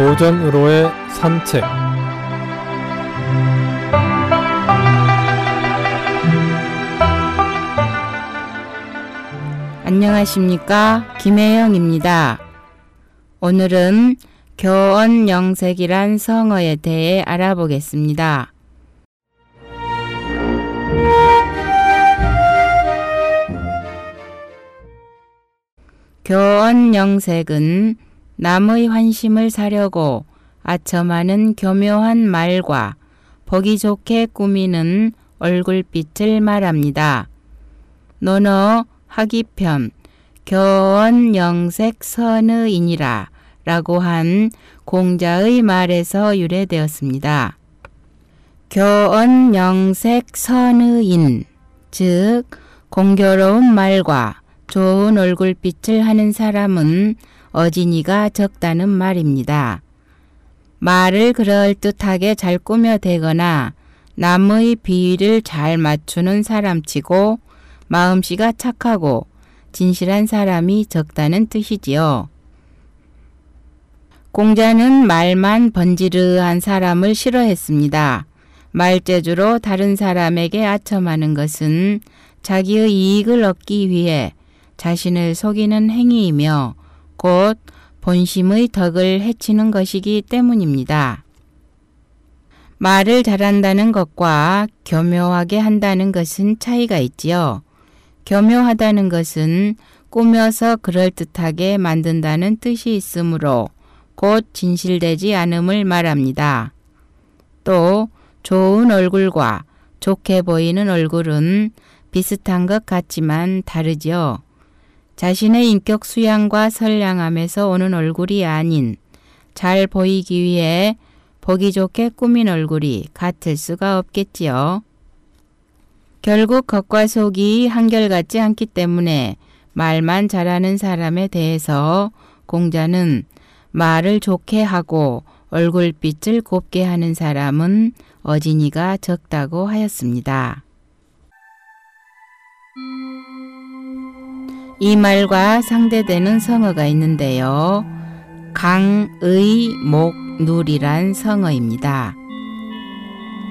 고전으로의 산책 안녕하십니까 김혜영입니다. 오늘은 교언영색이란 성어에 대해 알아보겠습니다. 교언영색은 남의 환심을 사려고 아첨하는 교묘한 말과 보기 좋게 꾸미는 얼굴빛을 말합니다. 논어 하기편 교언영색 선의인이라 라고 한 공자의 말에서 유래되었습니다. 교언영색 선의인 즉 공교로운 말과 좋은 얼굴빛을 하는 사람은 어진이가 적다는 말입니다. 말을 그럴듯하게 잘 꾸며대거나 남의 비위를 잘 맞추는 사람치고 마음씨가 착하고 진실한 사람이 적다는 뜻이지요. 공자는 말만 번지르한 사람을 싫어했습니다. 말재주로 다른 사람에게 아첨하는 것은 자기의 이익을 얻기 위해 자신을 속이는 행위이며 곧 본심의 덕을 해치는 것이기 때문입니다. 말을 잘한다는 것과 교묘하게 한다는 것은 차이가 있지요. 교묘하다는 것은 꾸며서 그럴듯하게 만든다는 뜻이 있으므로 곧 진실되지 않음을 말합니다. 또 좋은 얼굴과 좋게 보이는 얼굴은 비슷한 것 같지만 다르죠. 자신의 인격 수양과 선량함에서 오는 얼굴이 아닌 잘 보이기 위해 보기 좋게 꾸민 얼굴이 같을 수가 없겠지요. 결국 겉과 속이 한결같지 않기 때문에 말만 잘하는 사람에 대해서 공자는 말을 좋게 하고 얼굴빛을 곱게 하는 사람은 어진이가 적다고 하였습니다. 이 말과 상대되는 성어가 있는데요. 강의 목눌이란 성어입니다.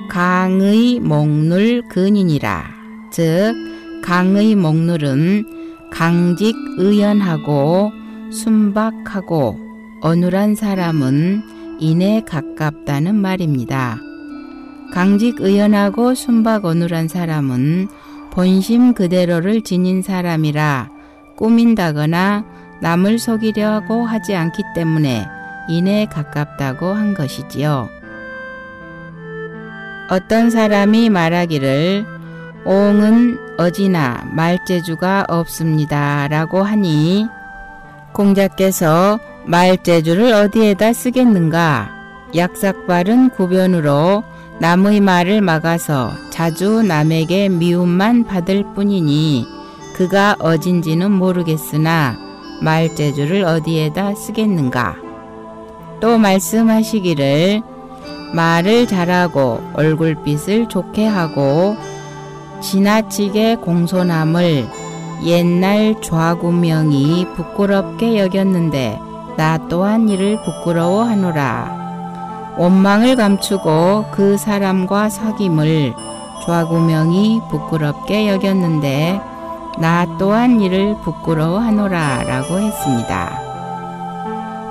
강의 목눌 근인이라 즉 강의 목눌은 강직 의연하고 순박하고 어눌한 사람은 인에 가깝다는 말입니다. 강직 의연하고 순박 어눌한 사람은 본심 그대로를 지닌 사람이라 꾸민다거나 남을 속이려고 하지 않기 때문에 인에 가깝다고 한 것이지요. 어떤 사람이 말하기를 옹은 어지나 말재주가 없습니다 라고 하니 공자께서 말재주를 어디에다 쓰겠는가 약삭바른 구변으로 남의 말을 막아서 자주 남에게 미움만 받을 뿐이니 그가 어진지는 모르겠으나 말재주를 어디에다 쓰겠는가. 또 말씀하시기를 말을 잘하고 얼굴빛을 좋게 하고 지나치게 공손함을 옛날 좌구명이 부끄럽게 여겼는데 나 또한 이를 부끄러워하노라. 원망을 감추고 그 사람과 사귐을 좌구명이 부끄럽게 여겼는데 나 또한 이를 부끄러워하노라 라고 했습니다.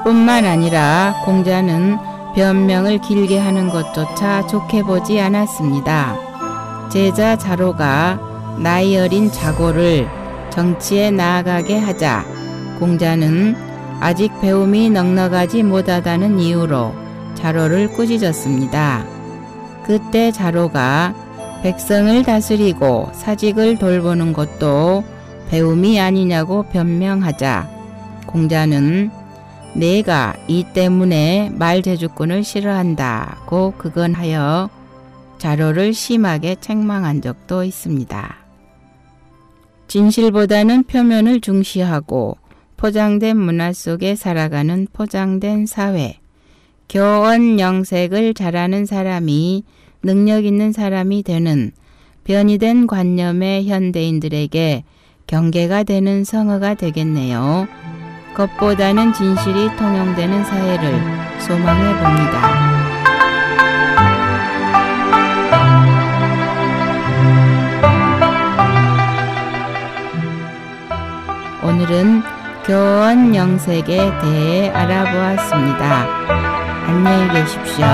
뿐만 아니라 공자는 변명을 길게 하는 것조차 좋게 보지 않았습니다. 제자 자로가 나이 어린 자고를 정치에 나아가게 하자 공자는 아직 배움이 넉넉하지 못하다는 이유로 자로를 꾸짖었습니다. 그때 자로가 백성을 다스리고 사직을 돌보는 것도 배움이 아니냐고 변명하자 공자는 내가 이 때문에 말제주꾼을 싫어한다고 그건 하여 자로를 심하게 책망한 적도 있습니다. 진실보다는 표면을 중시하고 포장된 문화 속에 살아가는 포장된 사회, 교원 영색을 잘하는 사람이 능력 있는 사람이 되는 변이된 관념의 현대인들에게 경계가 되는 성어가 되겠네요. 것보다는 진실이 통용되는 사회를 소망해 봅니다. 오늘은 교원 영색에 대해 알아보았습니다. 안녕히 계십시오.